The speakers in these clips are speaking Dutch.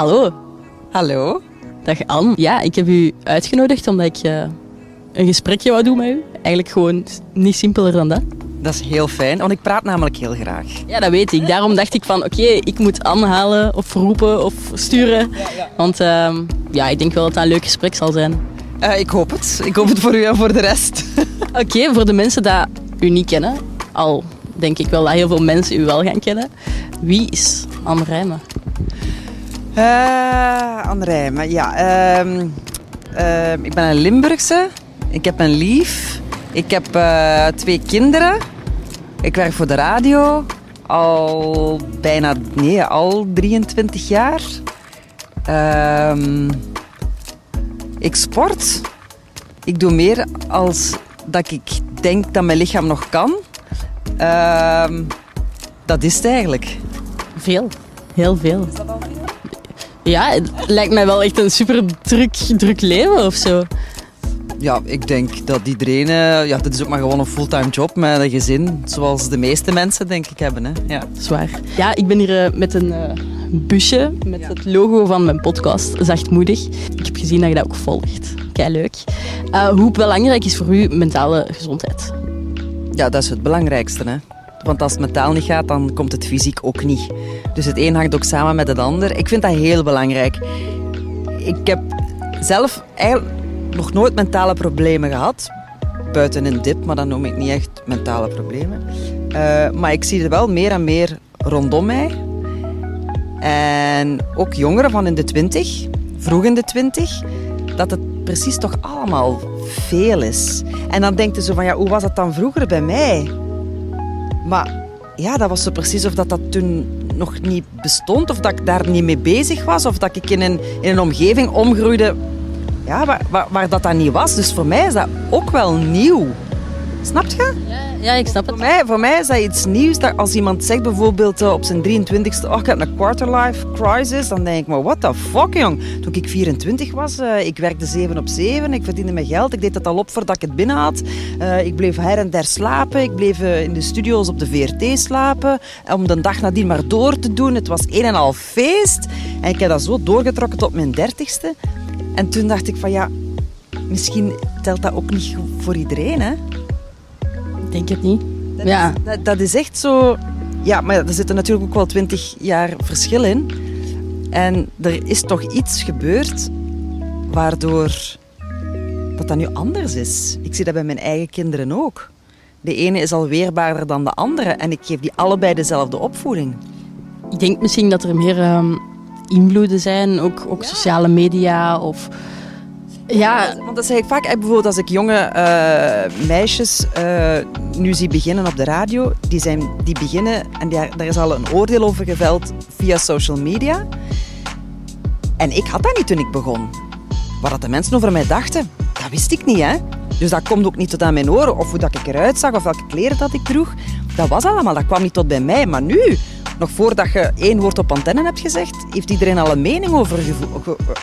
Hallo. Hallo. Dag Anne. Ja, ik heb u uitgenodigd omdat ik uh, een gesprekje wou doen met u. Eigenlijk gewoon niet simpeler dan dat. Dat is heel fijn, want ik praat namelijk heel graag. Ja, dat weet ik. Daarom dacht ik van, oké, ik moet Anne halen of roepen of sturen. Want uh, ja, ik denk wel dat dat een leuk gesprek zal zijn. Uh, ik hoop het. Ik hoop het voor u en voor de rest. oké, voor de mensen die u niet kennen, al denk ik wel dat heel veel mensen u wel gaan kennen. Wie is Anne Rijmen? Uh, Anne Rijmen, ja. Uh, uh, ik ben een Limburgse. Ik heb een lief. Ik heb uh, twee kinderen. Ik werk voor de radio. Al bijna, nee, al 23 jaar. Ehm, ik sport. Ik doe meer als dat ik denk dat mijn lichaam nog kan. Ehm, dat is het eigenlijk. Veel. Heel veel. Ja, het lijkt mij wel echt een super druk, druk leven of zo. Ja, ik denk dat iedereen... Uh, ja, dit is ook maar gewoon een fulltime job met een gezin. Zoals de meeste mensen, denk ik, hebben. Hè. Ja. Zwaar. Ja, ik ben hier uh, met een uh, busje met het logo van mijn podcast, Zachtmoedig. Ik heb gezien dat je dat ook volgt. Kei leuk. hoe belangrijk is voor u mentale gezondheid? Ja, dat is het belangrijkste. Hè. Want als het mentaal niet gaat, dan komt het fysiek ook niet. Dus het een hangt ook samen met het ander. Ik vind dat heel belangrijk. Ik heb zelf eigenlijk nog nooit mentale problemen gehad. Buiten een dip, maar dan noem ik niet echt mentale problemen. Uh, maar ik zie er wel meer en meer rondom mij. En ook jongeren van in de twintig, vroeg in de twintig, dat het precies toch allemaal veel is. En dan denkt je zo van, ja, hoe was dat dan vroeger bij mij? Maar ja, dat was zo precies of dat, dat toen nog niet bestond, of dat ik daar niet mee bezig was, of dat ik in een, in een omgeving omgroeide ja, waar, waar, dat niet was. Dus voor mij is dat ook wel nieuw. Snap je? Ja, ja ik snap het. Voor mij, voor mij is dat iets nieuws. Dat als iemand zegt bijvoorbeeld uh, op zijn 23ste, oh, ik heb een quarterlife crisis, dan denk ik, maar what the fuck, jong. Toen ik 24 was, uh, ik werkte 7 op 7, ik verdiende mijn geld, ik deed het al op voordat ik het binnen had. Uh, ik bleef her en der slapen, ik bleef in de studio's op de VRT slapen, om de dag nadien maar door te doen. Het was een en al feest. En ik heb dat zo doorgetrokken tot mijn 30ste. En toen dacht ik van ja, misschien telt dat ook niet voor iedereen, hè? Ik denk het niet. Dat ja. Is, dat, dat, is echt zo... Ja, maar er zitten natuurlijk ook wel twintig jaar verschil in. En er is toch iets gebeurd waardoor dat dat nu anders is. Ik zie dat bij mijn eigen kinderen ook. De ene is al weerbaarder dan de andere en ik geef die allebei dezelfde opvoeding. Ik denk misschien dat er meer um, invloeden zijn, ook, ook sociale media of... Ja. Want dat zeg ik vaak. Bijvoorbeeld als ik jonge uh, meisjes uh, nu zie beginnen op de radio, die, zijn, die beginnen, en daar, daar is al een oordeel over geveld via social media. En ik had dat niet toen ik begon. Wat de mensen over mij dachten, dat wist ik niet. Hè? Dus dat komt ook niet tot aan mijn oren. Of hoe dat ik eruit zag, of welke kleren dat ik droeg. Dat was allemaal, dat kwam niet tot bij mij. Maar nu, nog voordat je één woord op antenne hebt gezegd, heeft iedereen al een mening over.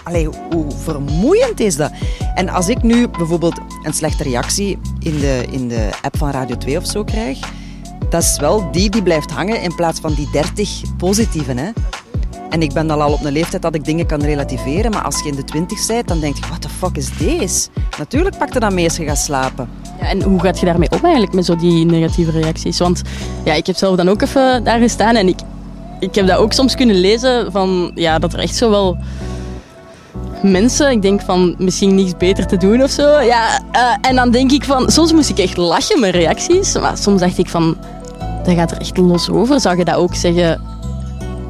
Allee, hoe vermoeiend is dat? En als ik nu bijvoorbeeld een slechte reactie in de, in de app van Radio 2 of zo krijg, dat is wel die die blijft hangen in plaats van die 30 positieve. Hè? En ik ben al op een leeftijd dat ik dingen kan relativeren, maar als je in de 20 bent, dan denk je, what the fuck is deze? Natuurlijk pak je dan mee als je gaat slapen. Ja, en hoe gaat je daarmee om eigenlijk, met zo die negatieve reacties? Want ja, ik heb zelf dan ook even daar gestaan en ik, ik heb dat ook soms kunnen lezen van, ja, dat er echt zo wel mensen, ik denk van misschien niets beter te doen of zo. Ja, uh, en dan denk ik van, soms moest ik echt lachen met reacties, maar soms dacht ik van, dat gaat er echt los over. Zou je dat ook zeggen,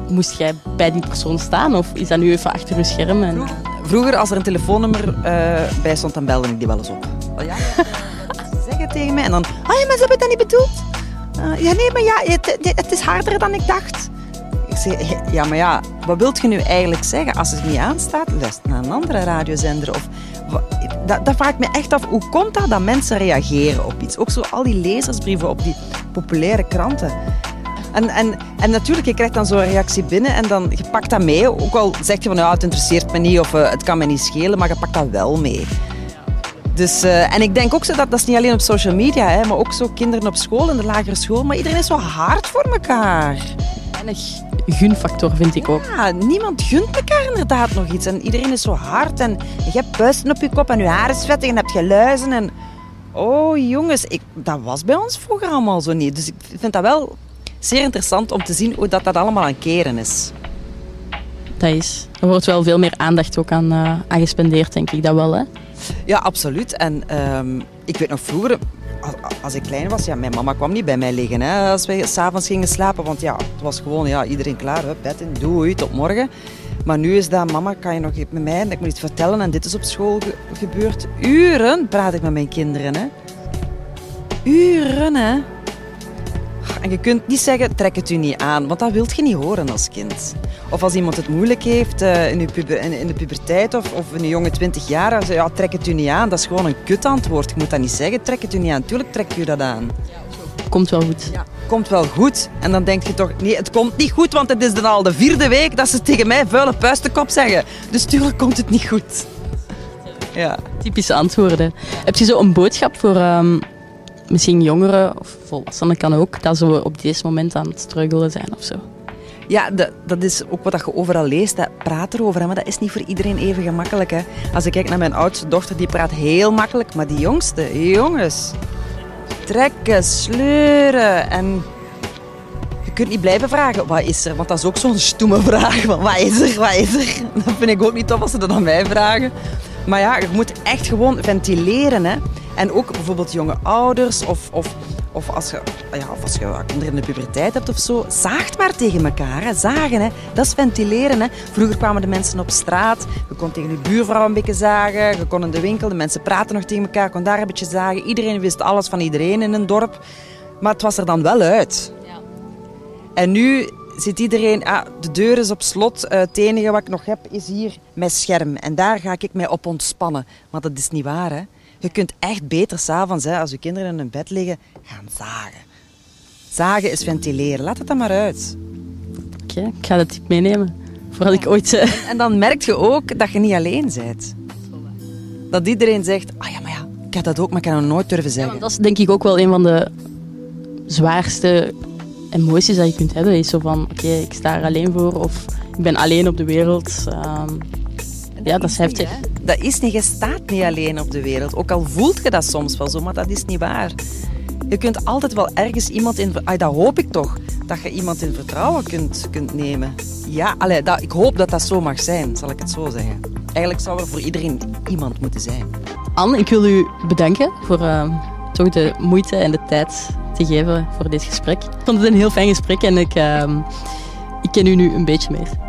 moest jij bij die persoon staan of is dat nu even achter je scherm? En... Vroeger, als er een telefoonnummer uh, bij stond, dan belde ik die wel eens op. Oh, en dan, ah ja, maar ze hebben dat niet bedoeld. Uh, ja, nee, maar ja, het, het is harder dan ik dacht. Ik zeg, ja, maar ja, wat wilt je nu eigenlijk zeggen? Als het niet aanstaat, luister naar een andere radiozender. Of, dat, dat vraag ik me echt af. Hoe komt dat dat mensen reageren op iets? Ook zo al die lezersbrieven op die populaire kranten. En, en, en natuurlijk, je krijgt dan zo'n reactie binnen en dan je pakt dat mee. Ook al zeg je van, ja, het interesseert me niet of uh, het kan me niet schelen, maar je pakt dat wel mee. Dus, uh, en ik denk ook zo dat, dat is niet alleen op social media, hè, maar ook zo kinderen op school, in de lagere school. Maar iedereen is zo hard voor elkaar. weinig gunfactor, vind ik ook. Ja, niemand gunt elkaar inderdaad nog iets. En iedereen is zo hard en je hebt puisten op je kop en je haar is vettig en je hebt geluizen. En... Oh jongens, ik, dat was bij ons vroeger allemaal zo niet. Dus ik vind dat wel zeer interessant om te zien hoe dat, dat allemaal aan keren is. Dat is. Er wordt wel veel meer aandacht ook aan, uh, aan gespendeerd, denk ik dat wel. Hè? Ja, absoluut. En um, ik weet nog vroeger, als, ik klein was, ja, mijn mama kwam niet bij mij liggen hè, als wij s'avonds gingen slapen. Want ja, het was gewoon ja, iedereen klaar, hè, bed in, doei, tot morgen. Maar nu is dat, mama, kan je nog met mij? Ik moet iets vertellen en dit is op school ge gebeurd. Uren praat ik met mijn kinderen. Hè. Uren, hè. En je kunt niet zeggen, trek het u niet aan, want dat wilt je niet horen als kind. Of als iemand het moeilijk heeft uh, in, puber, in, in, de puberteit of, of een jonge 20 jaar, ja, trek het u niet aan. Dat is gewoon een kutantwoord. Je moet dat niet zeggen, trek het u niet aan. Tuurlijk trek je dat aan. Komt wel goed. Ja, komt wel goed. En dan denk je toch, nee, het komt niet goed, want het is dan al de vierde week dat ze tegen mij vuile puistenkop zeggen. Dus tuurlijk komt het niet goed. Ja. Typische antwoorden. Heb je zo een boodschap voor um, misschien jongeren of volwassenen kan ook, dat ze op deze moment aan het struggelen zijn of zo? Ja, dat is ook wat je overal leest. Hè. Praat erover, hè, maar dat is niet voor iedereen even gemakkelijk. Hè. Als ik kijk naar mijn oudste dochter, die praat heel makkelijk. Maar die jongste, jongens, trekken, sleuren. En je kunt niet blijven vragen, wat is er? Want dat is ook zo'n stoeme vraag. Wat is er, wat is er? Dat vind ik ook niet tof als ze dat aan mij vragen. Maar ja, je moet echt gewoon ventileren. Hè. En ook bijvoorbeeld jonge ouders of, of, of, als, je, ja, of als je kinderen in de puberteit hebt of zo. Zaagt maar tegen elkaar. Hè. Zagen, hè. dat is ventileren. Hè. Vroeger kwamen de mensen op straat. Je kon tegen je buurvrouw een beetje zagen. Je kon in de winkel, de mensen praten nog tegen elkaar. kon daar een beetje zagen. Iedereen wist alles van iedereen in een dorp. Maar het was er dan wel uit. Ja. En nu zit iedereen, ah, de deur is op slot. Uh, het enige wat ik nog heb is hier mijn scherm. En daar ga ik mij op ontspannen. Maar dat is niet waar, hè. Je kunt echt beter s'avonds, als je kinderen in hun bed liggen, gaan zagen. Zagen is ventileren. Laat het dan maar uit. Oké, ik ga dat tip meenemen. Vooral ik ooit... En, en, dan merk je ook dat je niet alleen bent. Dat iedereen zegt, ah ja, maar ja, ik heb dat ook, maar ik kan het nooit durven zeggen. Ja, dat is denk ik ook wel een van de zwaarste emoties dat je kunt hebben. Is zo van, oké, ik sta er alleen voor of ik ben alleen op de wereld. Um, ja, dat is heftig. dat is niet, je staat niet alleen op de wereld. Ook al voelt je dat soms wel zo, maar dat is niet waar. Je kunt altijd wel ergens iemand in... Ay, dat hoop ik toch, dat je iemand in vertrouwen kunt, kunt nemen. Ja, allee, dat, ik hoop dat dat zo mag zijn, zal ik het zo zeggen. Eigenlijk zou er voor iedereen iemand moeten zijn. Anne, ik wil u bedanken voor uh, toch de moeite en de tijd te geven voor dit gesprek. Ik vond het een heel fijn gesprek en ik, uh, ik ken u nu een beetje meer.